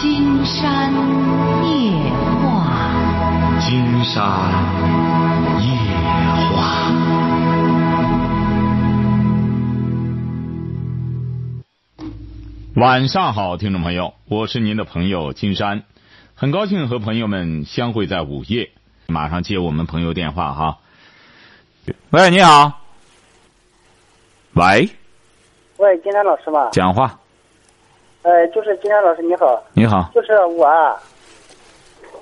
金山夜话，金山夜话。晚上好，听众朋友，我是您的朋友金山，很高兴和朋友们相会在午夜。马上接我们朋友电话哈。喂，你好。喂，喂，金山老师吗？讲话。呃，就是金山老师，你好。你好。就是我啊，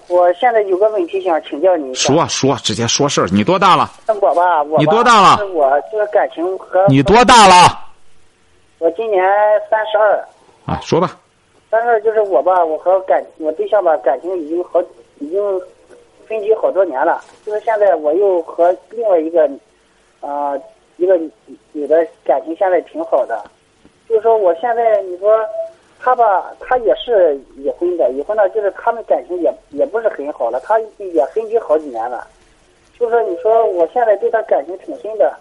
我现在有个问题想请教你。说说，直接说事儿。你多大了？我吧，我你多大了？我这个感情和你多大了？我今年三十二。啊，说吧。三十二就是我吧，我和感我对象吧感情已经好已经分居好多年了，就是现在我又和另外一个啊一个女的感情现在挺好的，就是说我现在你说他吧，他也是已婚的，已婚了就是他们感情也也不是很好了，他也分居好几年了，就是说你说我现在对他感情挺深的，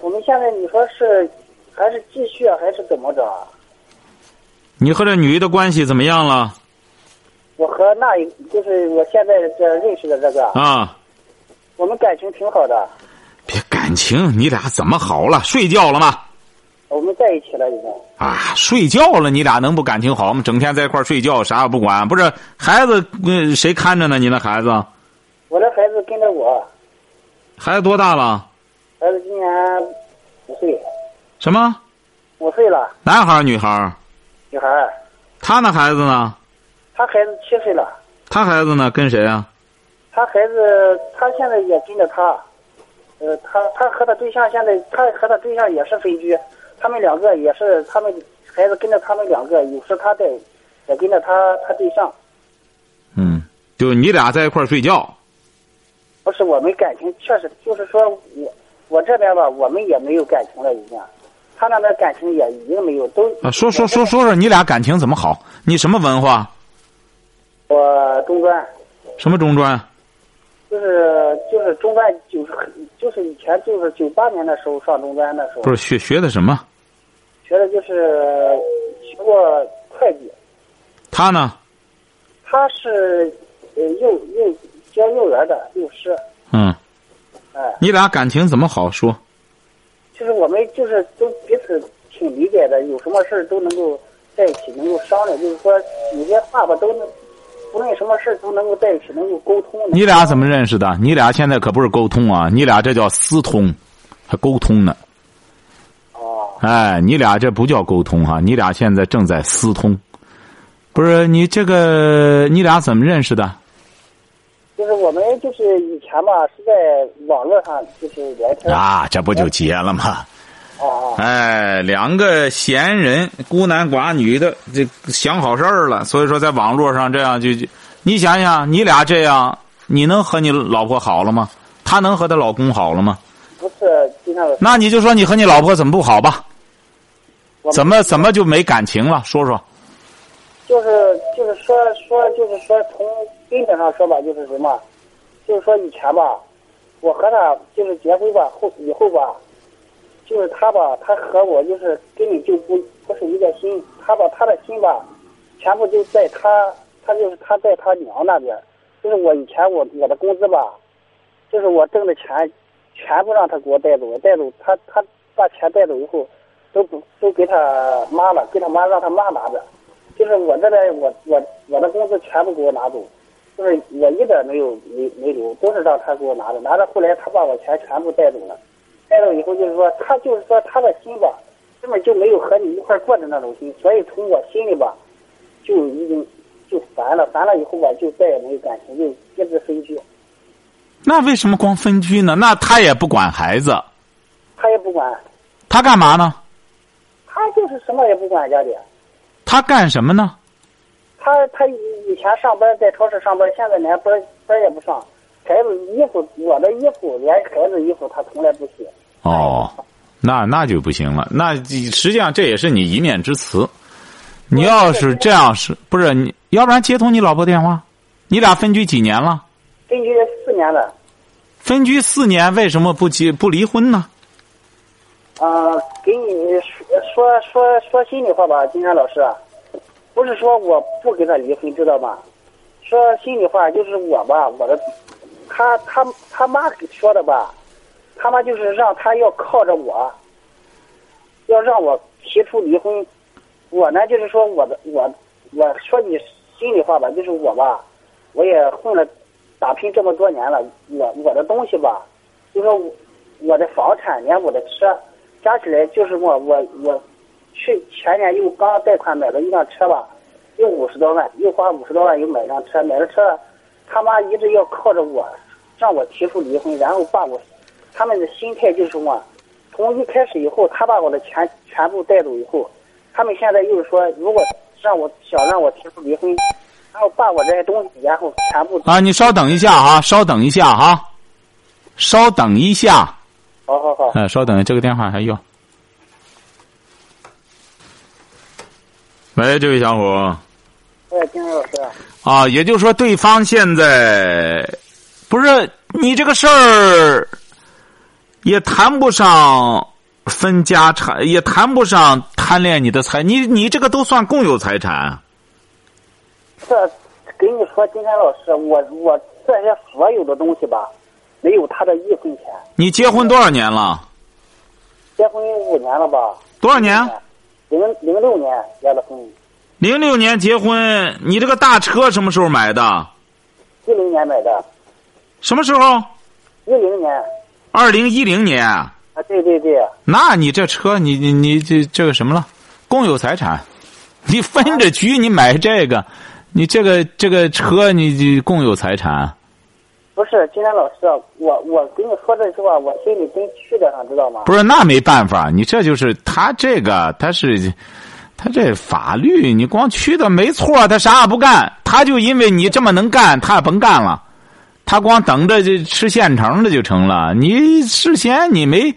我们现在你说是还是继续啊，还是怎么着？你和这女的关系怎么样了？我和那一就是我现在这认识的这个啊，我们感情挺好的。别感情，你俩怎么好了？睡觉了吗？我们在一起了，已经。啊，睡觉了，你俩能不感情好吗？整天在一块睡觉，啥也不管。不是孩子，嗯，谁看着呢？你那孩子？我的孩子跟着我。孩子多大了？孩子今年五岁。什么？五岁了。男孩女孩女孩他那孩子呢？他孩子七岁了。他孩子呢？跟谁啊？他孩子，他现在也跟着他。呃，他他和他对象现在，他和他对象也是分居。他们两个也是，他们孩子跟着他们两个，有时他在，也跟着他他对象。嗯，就你俩在一块睡觉。不是我们感情确实，就是说我我这边吧，我们也没有感情了，已经。他那边感情也已经没有，都啊，说说说说说，你俩感情怎么好？你什么文化？我中专。什么中专？就是就是中专，就是就是以前就是九八年的时候上中专的时候。不是学学的什么？学的就是学过会计。他呢？他是呃幼幼教幼儿园的幼师。嗯。哎。你俩感情怎么好说？就是我们就是都彼此挺理解的，有什么事都能够在一起，能够商量。就是说有些话吧，都能不论什么事都能够在一起，能够沟通。你俩怎么认识的？你俩现在可不是沟通啊，你俩这叫私通，还沟通呢。哦。哎，你俩这不叫沟通哈，你俩现在正在私通。不是你这个，你俩怎么认识的？就是我们就是以前吧，是在网络上就是聊天啊，这不就结了吗？哦哦。哎，两个闲人，孤男寡女的，这想好事儿了，所以说在网络上这样就就，你想想，你俩这样，你能和你老婆好了吗？她能和她老公好了吗？不是，那你就说你和你老婆怎么不好吧？怎么怎么就没感情了？说说。就是就是说说就是说从根本上说吧，就是什么，就是说以前吧，我和他就是结婚吧后以后吧，就是他吧，他和我就是根本就不不是一个心，他把他的心吧，全部就在他，他就是他在他娘那边，就是我以前我我的工资吧，就是我挣的钱，全部让他给我带走，带走他他把钱带走以后，都不都给他妈了，给他妈让他妈拿着。就是我这边，我我我的工资全部给我拿走，就是我一点没有没没留，都是让他给我拿着，拿着后来他把我钱全部带走了，带走以后就是说他就是说他的心吧，根本就没有和你一块过的那种心，所以从我心里吧，就已经就烦了，烦了以后吧就再也没有感情，就一直分居。那为什么光分居呢？那他也不管孩子，他也不管，他干嘛呢？他就是什么也不管家里。他干什么呢？他他以前上班在超市上班，现在连班班也不上。孩子衣服，我的衣服连孩子衣服他从来不洗。哦，那那就不行了。那实际上这也是你一面之词。你要是这样是不是？你要不然接通你老婆电话。你俩分居几年了？分居四年了。分居四年，为什么不结不离婚呢？啊，给你说说说说心里话吧，金山老师，不是说我不跟他离婚，知道吧？说心里话，就是我吧，我的，他他他妈说的吧，他妈就是让他要靠着我，要让我提出离婚。我呢，就是说我的我我说你心里话吧，就是我吧，我也混了打拼这么多年了，我我的东西吧，就说我的房产连我的车加起来就是我我我去前年又刚贷款买了一辆车吧。又五十多万，又花五十多万又买辆车，买了车，他妈一直要靠着我，让我提出离婚，然后把我，他们的心态就是什么？从一开始以后，他把我的钱全部带走以后，他们现在又说，如果让我想让我提出离婚，然后把我这些东西，然后全部啊，你稍等一下哈，稍等一下哈，稍等一下。好好好。哎，稍等，这个电话还要。喂，这位小伙。喂，金老师。啊，也就是说，对方现在不是你这个事儿，也谈不上分家产，也谈不上贪恋你的财，你你这个都算共有财产。这跟你说，金山老师，我我这些所有的东西吧，没有他的一分钱。你结婚多少年了？结婚五年了吧？多少年？零零六年结的婚。零六年结婚，你这个大车什么时候买的？一零年买的。什么时候？一零年。二零一零年。啊，对对对。那你这车，你你你这这个什么了？共有财产，你分着居，你买这个，你这个这个车，你你共有财产。不是，金山老师，我我跟你说这句话，我心里真气的很，知道吗？不是，那没办法，你这就是他这个，他是。他这法律，你光去的没错，他啥也不干，他就因为你这么能干，他也甭干了，他光等着就吃现成的就成了。你事先你没，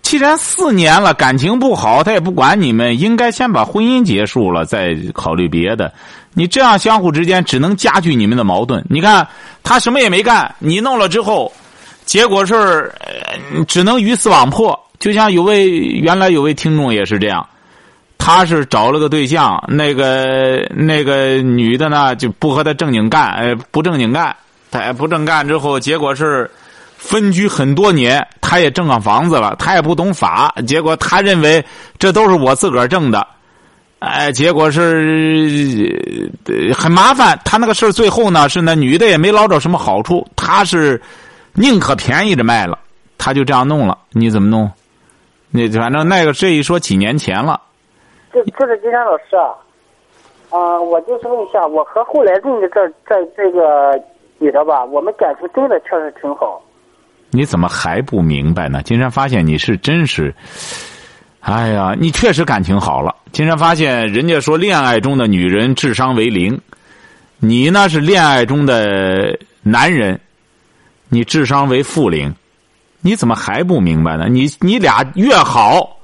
既然四年了，感情不好，他也不管你们，应该先把婚姻结束了，再考虑别的。你这样相互之间只能加剧你们的矛盾。你看他什么也没干，你弄了之后，结果是只能鱼死网破。就像有位原来有位听众也是这样。他是找了个对象，那个那个女的呢就不和他正经干，哎，不正经干，他不正干之后，结果是分居很多年，他也挣上房子了，他也不懂法，结果他认为这都是我自个儿挣的，哎，结果是很麻烦。他那个事最后呢是那女的也没捞着什么好处，他是宁可便宜着卖了，他就这样弄了。你怎么弄？那反正那个这一说几年前了。这这是金山老师啊，啊，我就是问一下，我和后来认的这这这个女的吧，我们感情真的确实挺好。你怎么还不明白呢？金山发现你是真是，哎呀，你确实感情好了。金山发现人家说恋爱中的女人智商为零，你呢是恋爱中的男人，你智商为负零，你怎么还不明白呢？你你俩越好，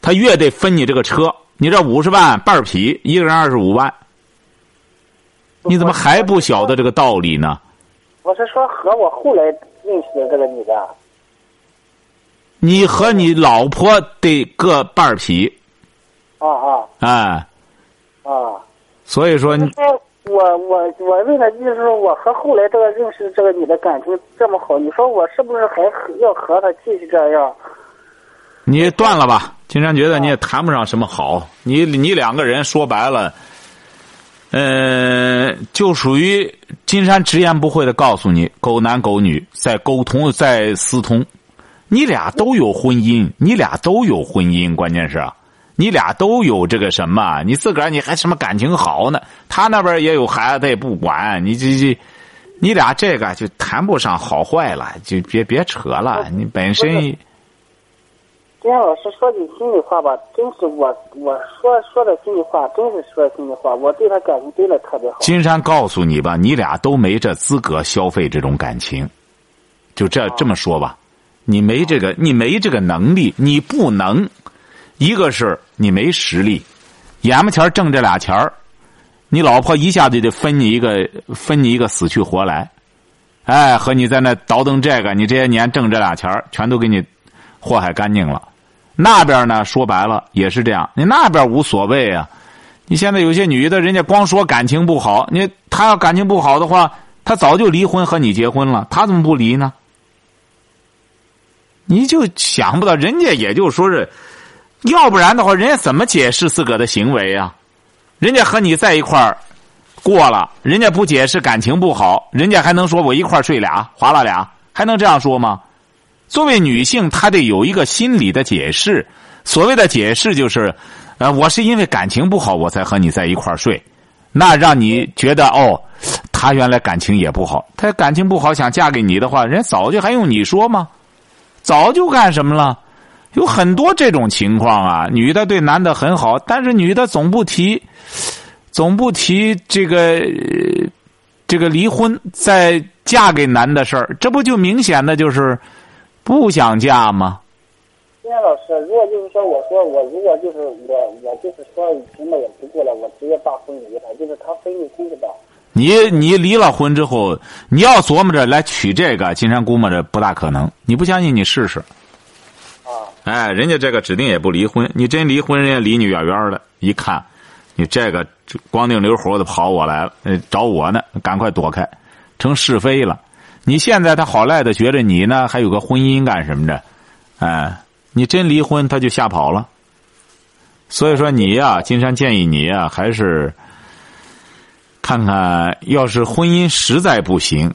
他越得分你这个车。你这五十万半匹，一个人二十五万，你怎么还不晓得这个道理呢？我是说和我后来认识的这个女的。你和你老婆得各半皮。啊啊。哎。啊。所以说你。我我我问的就是说，我和后来这个认识这个女的感情这么好，你说我是不是还要和她继续这样？你断了吧。金山觉得你也谈不上什么好，你你两个人说白了，呃，就属于金山直言不讳的告诉你，狗男狗女在沟通在私通，你俩都有婚姻，你俩都有婚姻，关键是，你俩都有这个什么，你自个儿你还什么感情好呢？他那边也有孩子，他也不管你这这，你俩这个就谈不上好坏了，就别别扯了，你本身。金山老师说句心里话吧，真是我我说说的心里话，真是说心里话，我对他感情真的特别好。金山告诉你吧，你俩都没这资格消费这种感情，就这这么说吧，你没这个，你没这个能力，你不能。一个是你没实力，眼巴前挣这俩钱儿，你老婆一下子得分你一个分你一个死去活来，哎，和你在那倒腾这个，你这些年挣这俩钱儿，全都给你祸害干净了。那边呢？说白了也是这样。你那边无所谓啊，你现在有些女的，人家光说感情不好，你她要感情不好的话，她早就离婚和你结婚了，她怎么不离呢？你就想不到，人家也就说是，要不然的话，人家怎么解释自个的行为啊？人家和你在一块儿过了，人家不解释感情不好，人家还能说我一块儿睡俩，划了俩，还能这样说吗？作为女性，她得有一个心理的解释。所谓的解释就是，呃，我是因为感情不好，我才和你在一块儿睡。那让你觉得哦，她原来感情也不好，她感情不好想嫁给你的话，人家早就还用你说吗？早就干什么了？有很多这种情况啊，女的对男的很好，但是女的总不提，总不提这个这个离婚再嫁给男的事儿，这不就明显的就是不想嫁吗？金山老师，如果就是说，我说我如果就是我我就是说什么也不过了，我直接把婚离了，就是他分离婚是吧？你你离了婚之后，你要琢磨着来娶这个，金山估摸着不大可能。你不相信，你试试。啊。哎，人家这个指定也不离婚。你真离婚，人家离你远远的。一看，你这个光腚溜活的跑我来了，找我呢，赶快躲开，成是非了。你现在他好赖的觉着你呢还有个婚姻干什么的？哎，你真离婚他就吓跑了。所以说你呀，金山建议你呀，还是。看看，要是婚姻实在不行，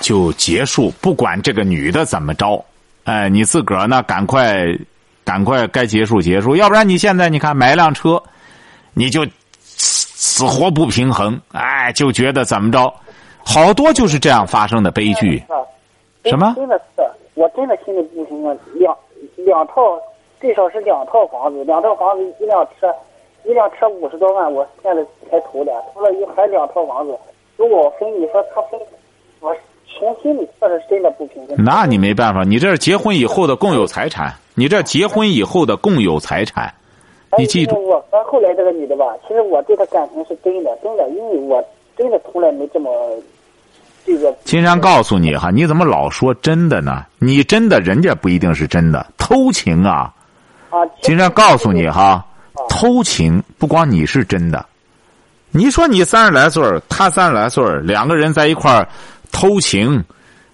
就结束。不管这个女的怎么着，哎，你自个儿呢，赶快，赶快该结束结束。要不然你现在你看买辆车，你就死活不平衡，哎，就觉得怎么着，好多就是这样发生的悲剧。什么？真的是，我真的心里不平衡。两两套，最少是两套房子，两套房子一辆车。一辆车五十多万，我现在才投的，投了一还两套房子。如果我分，你说他分，我从心里确实真的不平衡。那你没办法，你这是结婚以后的共有财产，你这结婚以后的共有财产，你记住。我和后来这个女的吧，其实我对她感情是真的，真的，因为我真的从来没这么这个。金山告诉你哈，你怎么老说真的呢？你真的，人家不一定是真的，偷情啊！啊，金山告诉你哈。偷情不光你是真的，你说你三十来岁他三十来岁两个人在一块偷情，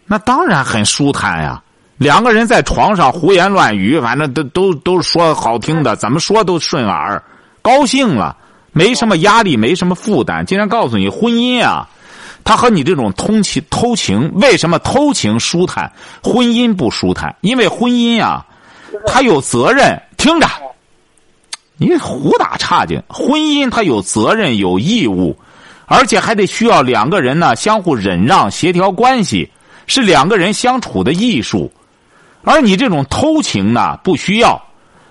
那当然很舒坦呀。两个人在床上胡言乱语，反正都都都说好听的，怎么说都顺耳，高兴了，没什么压力，没什么负担。今天告诉你，婚姻啊，他和你这种通情偷情，为什么偷情舒坦，婚姻不舒坦？因为婚姻啊，他有责任，听着。你胡打岔劲！婚姻它有责任有义务，而且还得需要两个人呢相互忍让协调关系，是两个人相处的艺术。而你这种偷情呢不需要，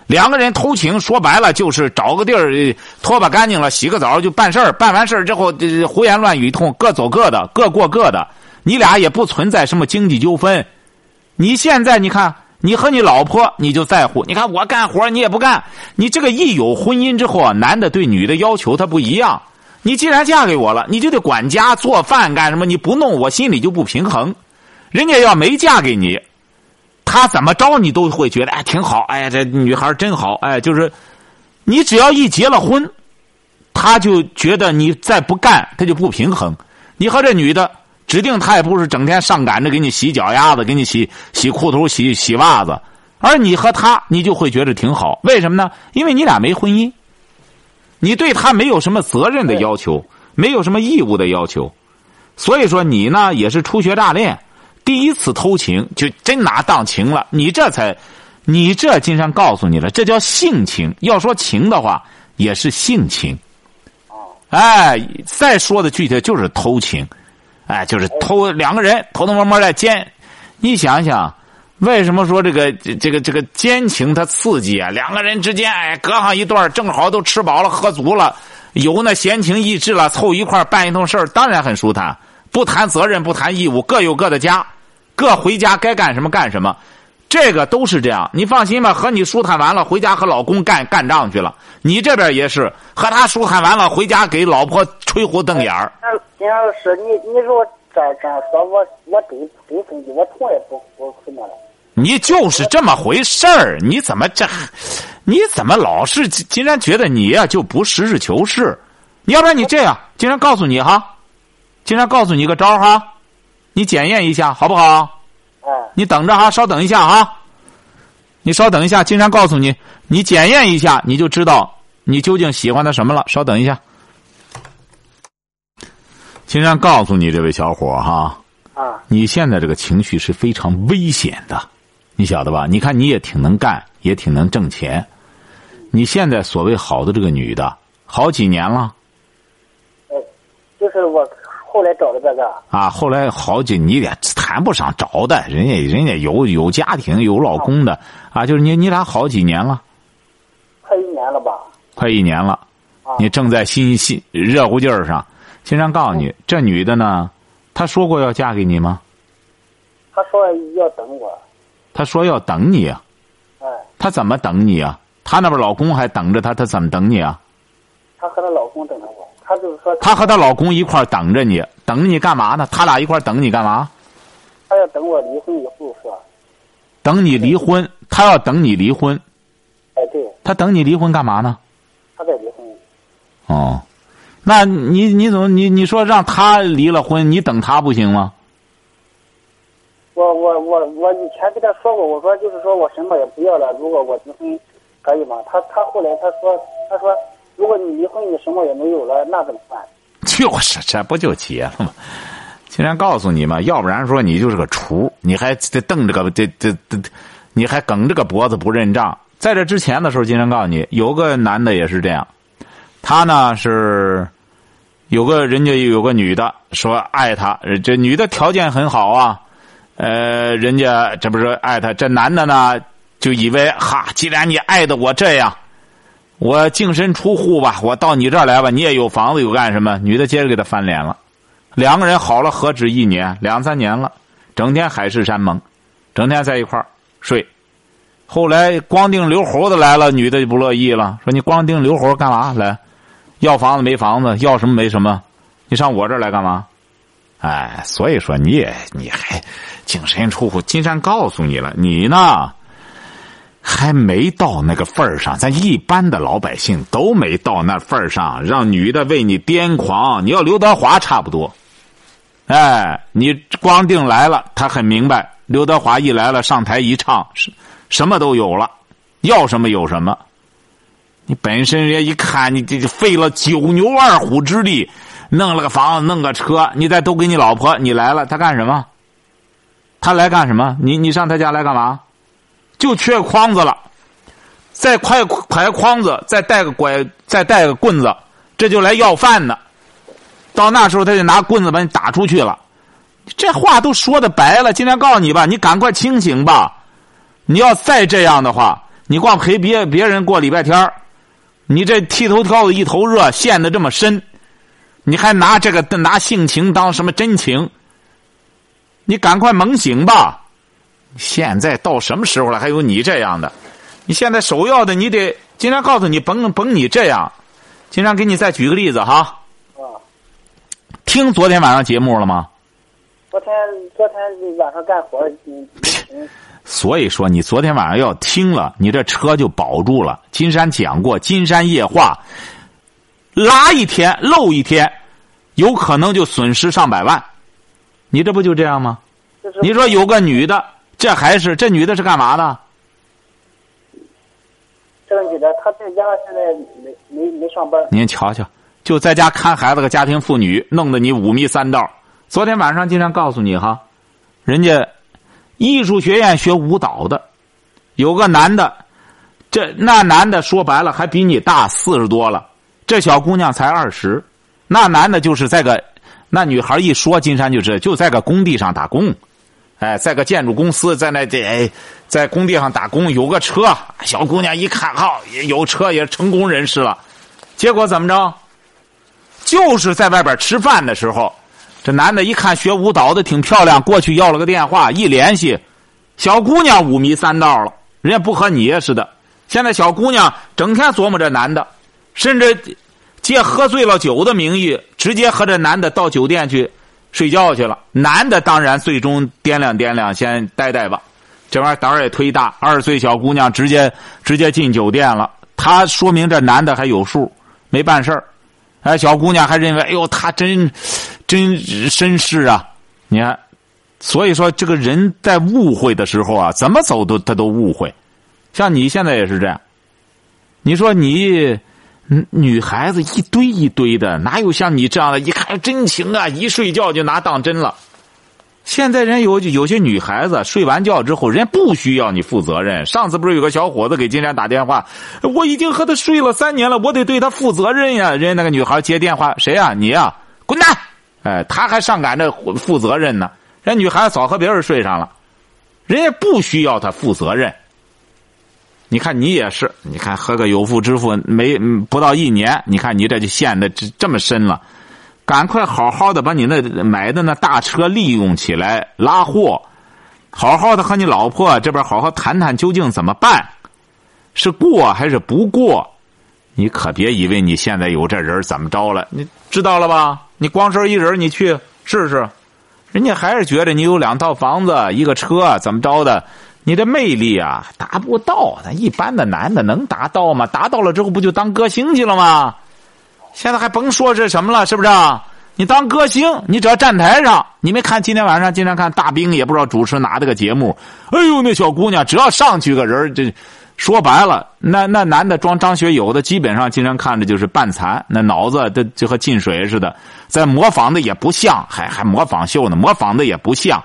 两个人偷情说白了就是找个地儿拖把干净了洗个澡就办事儿，办完事儿之后胡言乱语一通，各走各的，各过各的，你俩也不存在什么经济纠纷。你现在你看。你和你老婆，你就在乎。你看我干活，你也不干。你这个一有婚姻之后，男的对女的要求他不一样。你既然嫁给我了，你就得管家做饭干什么？你不弄，我心里就不平衡。人家要没嫁给你，他怎么着你都会觉得哎挺好。哎，这女孩真好。哎，就是你只要一结了婚，他就觉得你再不干，他就不平衡。你和这女的。指定他也不是整天上赶着给你洗脚丫子，给你洗洗裤头、洗洗袜子，而你和他，你就会觉得挺好。为什么呢？因为你俩没婚姻，你对他没有什么责任的要求，没有什么义务的要求，所以说你呢也是初学乍练，第一次偷情就真拿当情了。你这才，你这金山告诉你了，这叫性情。要说情的话，也是性情。哎，再说的具体就是偷情。哎，就是偷两个人偷偷摸摸在奸，你想想，为什么说这个这个这个奸情它刺激啊？两个人之间，哎，隔上一段正好都吃饱了喝足了，有那闲情逸致了，凑一块办一通事儿，当然很舒坦。不谈责任，不谈义务，各有各的家，各回家该干什么干什么。这个都是这样，你放心吧。和你舒坦完了，回家和老公干干仗去了。你这边也是和他舒坦完了，回家给老婆吹胡瞪眼儿。金老师，你你如果这这样说，我我真真生气，我从来不不什么了。你就是这么回事儿，你怎么这？你怎么老是竟然觉得你呀就不实事求是？你要不然你这样，竟然告诉你哈，竟然告诉你个招哈，你检验一下好不好？哎，你等着哈，稍等一下哈。你稍等一下，金山告诉你，你检验一下，你就知道你究竟喜欢他什么了。稍等一下，金山告诉你，这位小伙哈，啊，你现在这个情绪是非常危险的，你晓得吧？你看你也挺能干，也挺能挣钱。你现在所谓好的这个女的，好几年了哎，就是我后来找的这个，啊，后来好几你也谈不上找的，人家人家有有家庭有老公的啊，就是你你俩好几年了，快一年了吧？快一年了。啊，你正在新新热乎劲儿上，经常告诉你，这女的呢，她说过要嫁给你吗？她说要等我，她说要等你啊，哎，她怎么等你啊？她那边老公还等着她，她怎么等你啊？她和她老公等着我，她就是说她和她老公一块儿等着你，等着你干嘛呢？他俩一块儿等你干嘛？她要等我离婚以后说，等你离婚，她要等你离婚，哎，对，她等你离婚干嘛呢？她在离婚，哦，那你你怎么你你说让他离了婚，你等他不行吗？我我我我以前跟他说过，我说就是说我什么也不要了，如果我离婚可以吗？他他后来他说他说如果你离婚你什么也没有了，那怎么办？就是，这不就结了吗？竟然告诉你嘛，要不然说你就是个厨，你还得瞪着个这这这，你还梗着个脖子不认账。在这之前的时候，经常告诉你，有个男的也是这样，他呢是有个人家有个女的说爱他，这女的条件很好啊，呃，人家这不是爱他，这男的呢就以为哈，既然你爱的我这样。我净身出户吧，我到你这儿来吧，你也有房子有干什么？女的接着给他翻脸了，两个人好了何止一年两三年了，整天海誓山盟，整天在一块儿睡。后来光腚留猴子来了，女的就不乐意了，说你光腚留猴干嘛来？要房子没房子，要什么没什么，你上我这儿来干嘛？哎，所以说你也你还净身出户，金山告诉你了，你呢？还没到那个份儿上，咱一般的老百姓都没到那份儿上，让女的为你癫狂。你要刘德华差不多，哎，你光腚来了，他很明白。刘德华一来了，上台一唱，什什么都有了，要什么有什么。你本身人家一看，你这就费了九牛二虎之力，弄了个房子，弄个车，你再都给你老婆，你来了，他干什么？他来干什么？你你上他家来干嘛？就缺筐子了，再快快筐子，再带个拐，再带个棍子，这就来要饭呢。到那时候，他就拿棍子把你打出去了。这话都说的白了，今天告诉你吧，你赶快清醒吧。你要再这样的话，你光陪别别人过礼拜天你这剃头挑子一头热，陷得这么深，你还拿这个拿性情当什么真情？你赶快猛醒吧。现在到什么时候了？还有你这样的？你现在首要的，你得经常告诉你，甭甭你这样。经常给你再举个例子哈。啊，听昨天晚上节目了吗？昨天昨天晚上干活，所以说，你昨天晚上要听了，你这车就保住了。金山讲过，金山夜话，拉一天漏一天，有可能就损失上百万。你这不就这样吗？你说有个女的。这还是这女的是干嘛的？这个女的她在家现在没没没上班。您瞧瞧，就在家看孩子个家庭妇女，弄得你五迷三道。昨天晚上经常告诉你哈，人家艺术学院学舞蹈的，有个男的，这那男的说白了还比你大四十多了，这小姑娘才二十，那男的就是在个那女孩一说金山就是就在个工地上打工。哎，在个建筑公司，在那这哎，在工地上打工，有个车，小姑娘一看，好有车，也成功人士了。结果怎么着？就是在外边吃饭的时候，这男的一看学舞蹈的挺漂亮，过去要了个电话，一联系，小姑娘五迷三道了，人家不和你似的。现在小姑娘整天琢磨这男的，甚至借喝醉了酒的名义，直接和这男的到酒店去。睡觉去了，男的当然最终掂量掂量，先待待吧。这玩意儿胆儿也忒大，二十岁小姑娘直接直接进酒店了。他说明这男的还有数，没办事儿。哎，小姑娘还认为，哎呦，他真真绅士啊！你看，所以说这个人在误会的时候啊，怎么走都他都误会。像你现在也是这样，你说你女孩子一堆一堆的，哪有像你这样的？一看真情啊，一睡觉就拿当真了。现在人有有些女孩子睡完觉之后，人家不需要你负责任。上次不是有个小伙子给金山打电话，我已经和他睡了三年了，我得对他负责任呀。人家那个女孩接电话，谁呀？你呀？滚蛋！哎，他还上赶着负责任呢。人女孩子早和别人睡上了，人家不需要他负责任。你看你也是，你看和个有妇之夫没不到一年，你看你这就陷的这这么深了。赶快好好的把你那买的那大车利用起来拉货，好好的和你老婆这边好好谈谈究竟怎么办，是过还是不过？你可别以为你现在有这人怎么着了？你知道了吧？你光身一人你去试试，人家还是觉得你有两套房子一个车怎么着的？你这魅力啊达不到，那一般的男的能达到吗？达到了之后不就当歌星去了吗？现在还甭说是什么了，是不是？你当歌星，你只要站台上，你没看今天晚上经常看大兵，也不知道主持哪的个节目。哎呦，那小姑娘只要上去个人，这说白了，那那男的装张学友的，基本上经常看着就是半残，那脑子都就和进水似的，在模仿的也不像，还还模仿秀呢，模仿的也不像，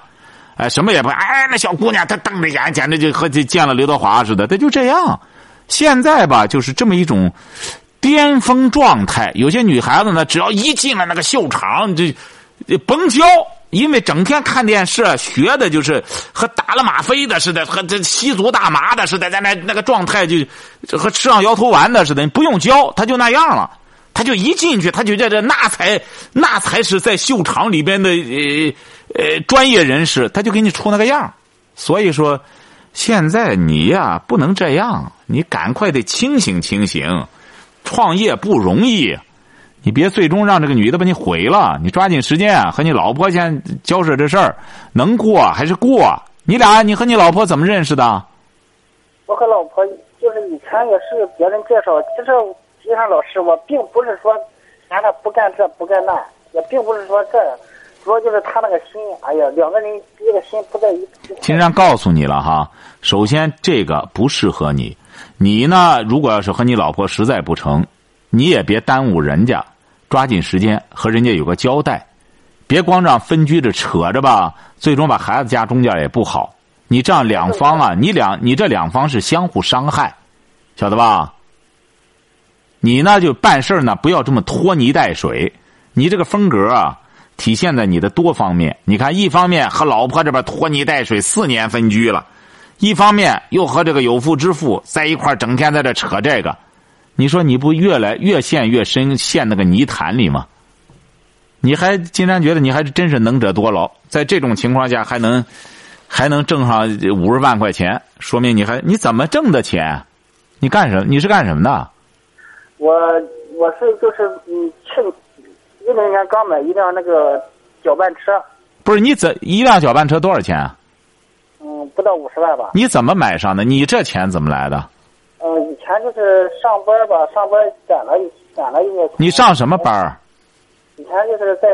哎，什么也不哎，那小姑娘她瞪着眼，简直就和见了刘德华似的，她就这样。现在吧，就是这么一种。巅峰状态，有些女孩子呢，只要一进了那个秀场，就甭教，因为整天看电视学的就是和打了吗啡的似的，和这吸足大麻的似的，在那那个状态就和吃上摇头丸的似的，不用教，他就那样了，他就一进去，他就在这那才那才是在秀场里边的呃呃专业人士，他就给你出那个样所以说，现在你呀不能这样，你赶快得清醒清醒。创业不容易，你别最终让这个女的把你毁了。你抓紧时间和你老婆先交涉这事儿，能过还是过？你俩，你和你老婆怎么认识的？我和老婆就是以前也是别人介绍。其实，金山老师，我并不是说让他不干这不干那，也并不是说这，主要就是他那个心。哎呀，两个人一个心不在一。金山告诉你了哈，首先这个不适合你。你呢？如果要是和你老婆实在不成，你也别耽误人家，抓紧时间和人家有个交代，别光这样分居着扯着吧，最终把孩子夹中间也不好。你这样两方啊，你两你这两方是相互伤害，晓得吧？你呢就办事呢，不要这么拖泥带水。你这个风格啊，体现在你的多方面。你看，一方面和老婆这边拖泥带水，四年分居了。一方面又和这个有妇之夫在一块整天在这扯这个，你说你不越来越陷越深，陷那个泥潭里吗？你还竟然觉得你还真是能者多劳，在这种情况下还能还能挣上五十万块钱，说明你还你怎么挣的钱？你干什么？你是干什么的？我我是就是嗯，去一零年刚买一辆那个搅拌车。不是你怎一辆搅拌车多少钱啊？嗯，不到五十万吧。你怎么买上的？你这钱怎么来的？呃，以前就是上班吧，上班攒了攒了一些。你上什么班？以前就是在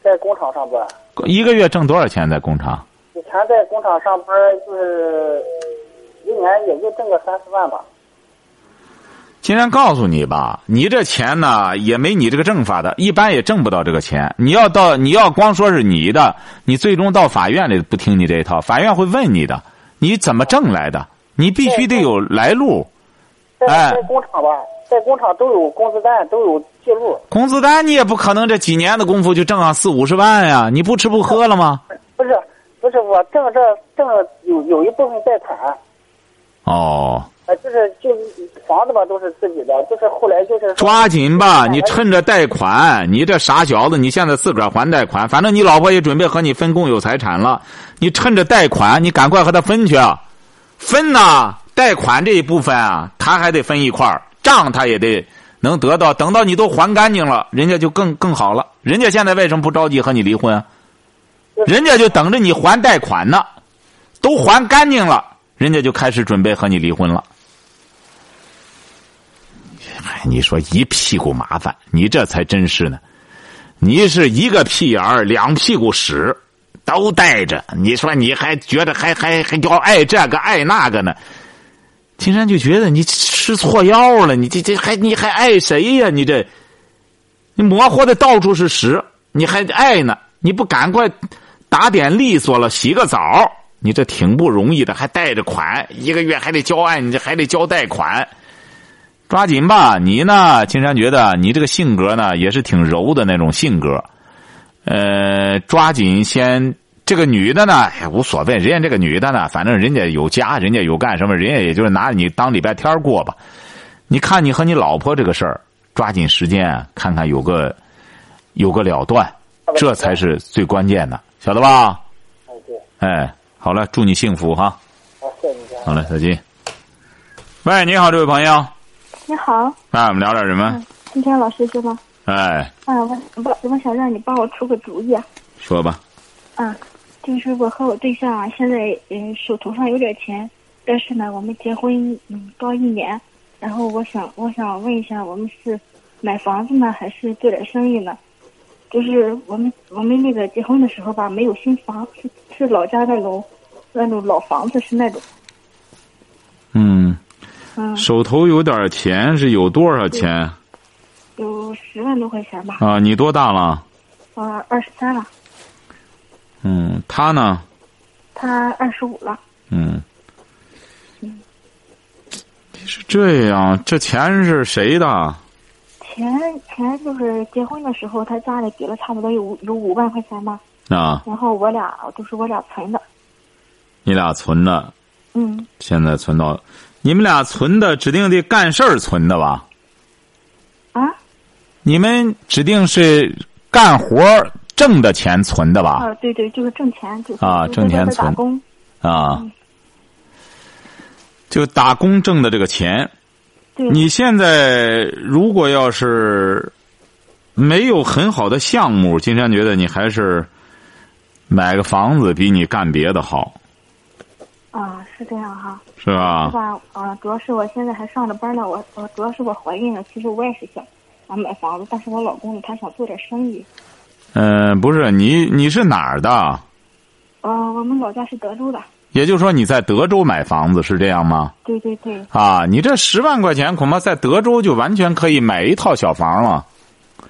在工厂上班。一个月挣多少钱在工厂？以前在工厂上班，就是一年也就挣个三四万吧。今天告诉你吧，你这钱呢也没你这个挣法的，一般也挣不到这个钱。你要到你要光说是你的，你最终到法院里不听你这一套，法院会问你的，你怎么挣来的？你必须得有来路。哎，在工厂吧，在工厂都有工资单，都有记录。工资单你也不可能这几年的功夫就挣上四五十万呀！你不吃不喝了吗？不是，不是我挣这挣有有一部分贷款。哦。啊，就是就房子吧，都是自己的，就是后来就是抓紧吧，你趁着贷款，你这傻小子，你现在自个儿还贷款，反正你老婆也准备和你分共有财产了，你趁着贷款，你赶快和他分去，分呐，贷款这一部分啊，他还得分一块账他也得能得到，等到你都还干净了，人家就更更好了。人家现在为什么不着急和你离婚？人家就等着你还贷款呢，都还干净了。人家就开始准备和你离婚了。哎，你说一屁股麻烦，你这才真是呢。你是一个屁眼儿，两屁股屎都带着，你说你还觉得还还还要爱这个爱那个呢？金山就觉得你吃错药了，你这这还你还爱谁呀？你这你模糊的到处是屎，你还爱呢？你不赶快打点利索了，洗个澡？你这挺不容易的，还贷着款，一个月还得交案，你这还得交贷款。抓紧吧，你呢？金山觉得你这个性格呢，也是挺柔的那种性格。呃，抓紧先，这个女的呢，也无所谓。人家这个女的呢，反正人家有家，人家有干什么，人家也就是拿你当礼拜天过吧。你看你和你老婆这个事儿，抓紧时间看看有个有个了断，这才是最关键的，晓得吧？哎对，哎，好了，祝你幸福哈。好，谢谢你。好嘞，再见。喂，你好，这位朋友。你好，哎，我们聊点什么？今天老师是吗？哎，哎，我我我想让你帮我出个主意啊。说吧。啊，就是我和我对象啊，现在嗯手头上有点钱，但是呢，我们结婚嗯刚一年，然后我想我想问一下，我们是买房子呢，还是做点生意呢？就是我们我们那个结婚的时候吧，没有新房，是是老家那种那种老房子，是那种嗯，嗯手头有点钱，是有多少钱有十万多块钱吧，啊？你多大了？我二十三了，嗯，他呢？他二十五了。嗯。是这样，这钱是谁的？钱钱就是结婚的时候，他家里给了差不多有五有五万块钱吧，啊，然后我俩都是我俩存的，你俩存的，嗯，现在存到，你们俩存的指定得干事儿存的吧？啊你们指定是干活儿挣的钱存的吧？啊，对对，就是挣钱，就是啊挣钱存打工，啊。嗯，就打工挣的这个钱，对，你现在如果要是没有很好的项目，金山觉得你还是买个房子比你干别的好，啊是这样哈，是吧？是？吧？啊，主要是我现在还上着班呢，我我主要是我怀孕了，其实我也是想想买房子，但是我老公，他想做点生意，嗯、不是你你是哪儿的？呃，我们老家是德州的，也就是说你在德州买房子是这样吗？对对对，啊，你这十万块钱恐怕在德州就完全可以买一套小房了，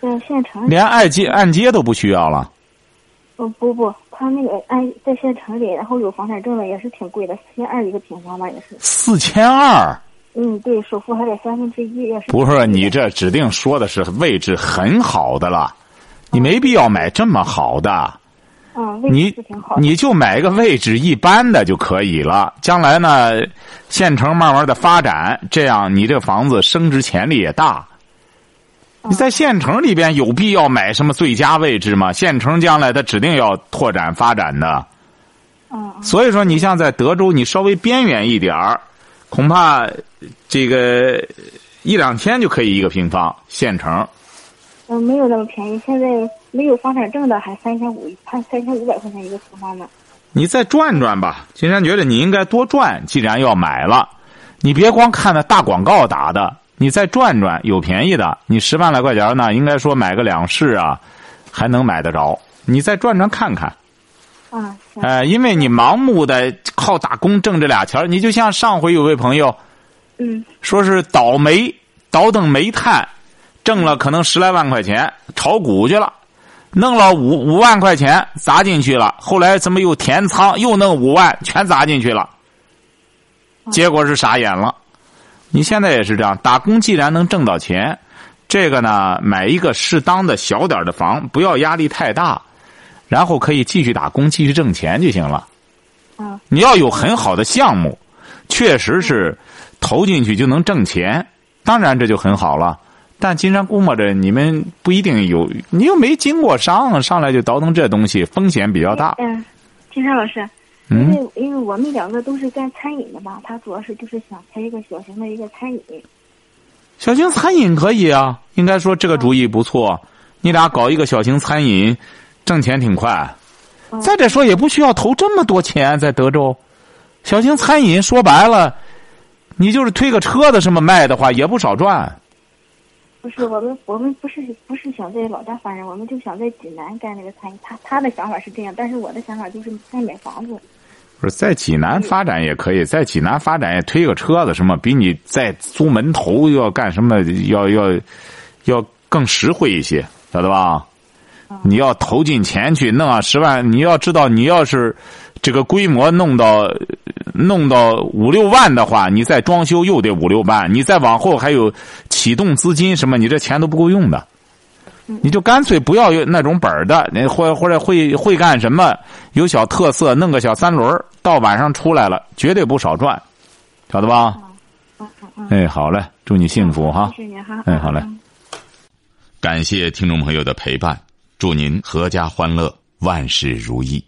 在县城，连按揭按揭都不需要了。呃不不，他那个按在县城里，然后有房产证的也是挺贵的，四千二一个平方吧，也是。四千二，嗯，对，首付还得三分之一，也是。不是你这指定说的是位置很好的了，你没必要买这么好的，嗯，你。你就买个位置一般的就可以了。将来呢，县城慢慢的发展，这样你这房子升值潜力也大。你在县城里边有必要买什么最佳位置吗？县城将来它指定要拓展发展的。所以说，你像在德州，你稍微边缘一点儿，恐怕这个一两千就可以一个平方。县城嗯，没有那么便宜。现在没有房产证的还三千五，还三千五百块钱一个平方呢。你再转转吧。金山觉得你应该多转，既然要买了，你别光看那大广告打的，你再转转，有便宜的。你十万来块钱呢，应该说买个两室啊，还能买得着。你再转转看看。啊，行。哎、因为你盲目的靠打工挣这俩钱儿你就像上回有位朋友嗯说是倒煤倒腾煤炭，挣了可能十来万块钱，炒股去了，弄了五五万块钱砸进去了，后来怎么又填仓，又弄五万全砸进去了，结果是傻眼了。你现在也是这样，打工既然能挣到钱，这个呢，买一个适当的小点的房，不要压力太大，然后可以继续打工，继续挣钱就行了。嗯你要有很好的项目，确实是投进去就能挣钱，当然这就很好了。但金山估摸着你们不一定有，你又没经过商，上来就倒腾这东西，风险比较大。嗯，金山老师，因嗯，为因为我们两个都是干餐饮的吧，他主要是就是想开一个小型的一个餐饮。小型餐饮可以啊，应该说这个主意不错。你俩搞一个小型餐饮，挣钱挺快。嗯再者说，也不需要投这么多钱，在德州，小型餐饮说白了，你就是推个车子什么卖的话，也不少赚。不是我们，我们不是不是想在老家发展，我们就想在济南干那个餐饮。他他的想法是这样，但是我的想法就是在买房子。不是在济南发展也可以，在济南发展也推个车子什么，比你在租门头要干什么要要要更实惠一些，晓得吧？你要投进钱去弄啊十万，你要知道，你要是这个规模弄到弄到五六万的话，你再装修又得五六万，你再往后还有启动资金什么，你这钱都不够用的。你就干脆不要有那种本儿的，那或或者会会干什么，有小特色，弄个小三轮到晚上出来了，绝对不少赚，晓得吧？哎，好嘞，祝你幸福哈！谢谢您哈。哎，好嘞。感谢听众朋友的陪伴，祝您阖家欢乐，万事如意。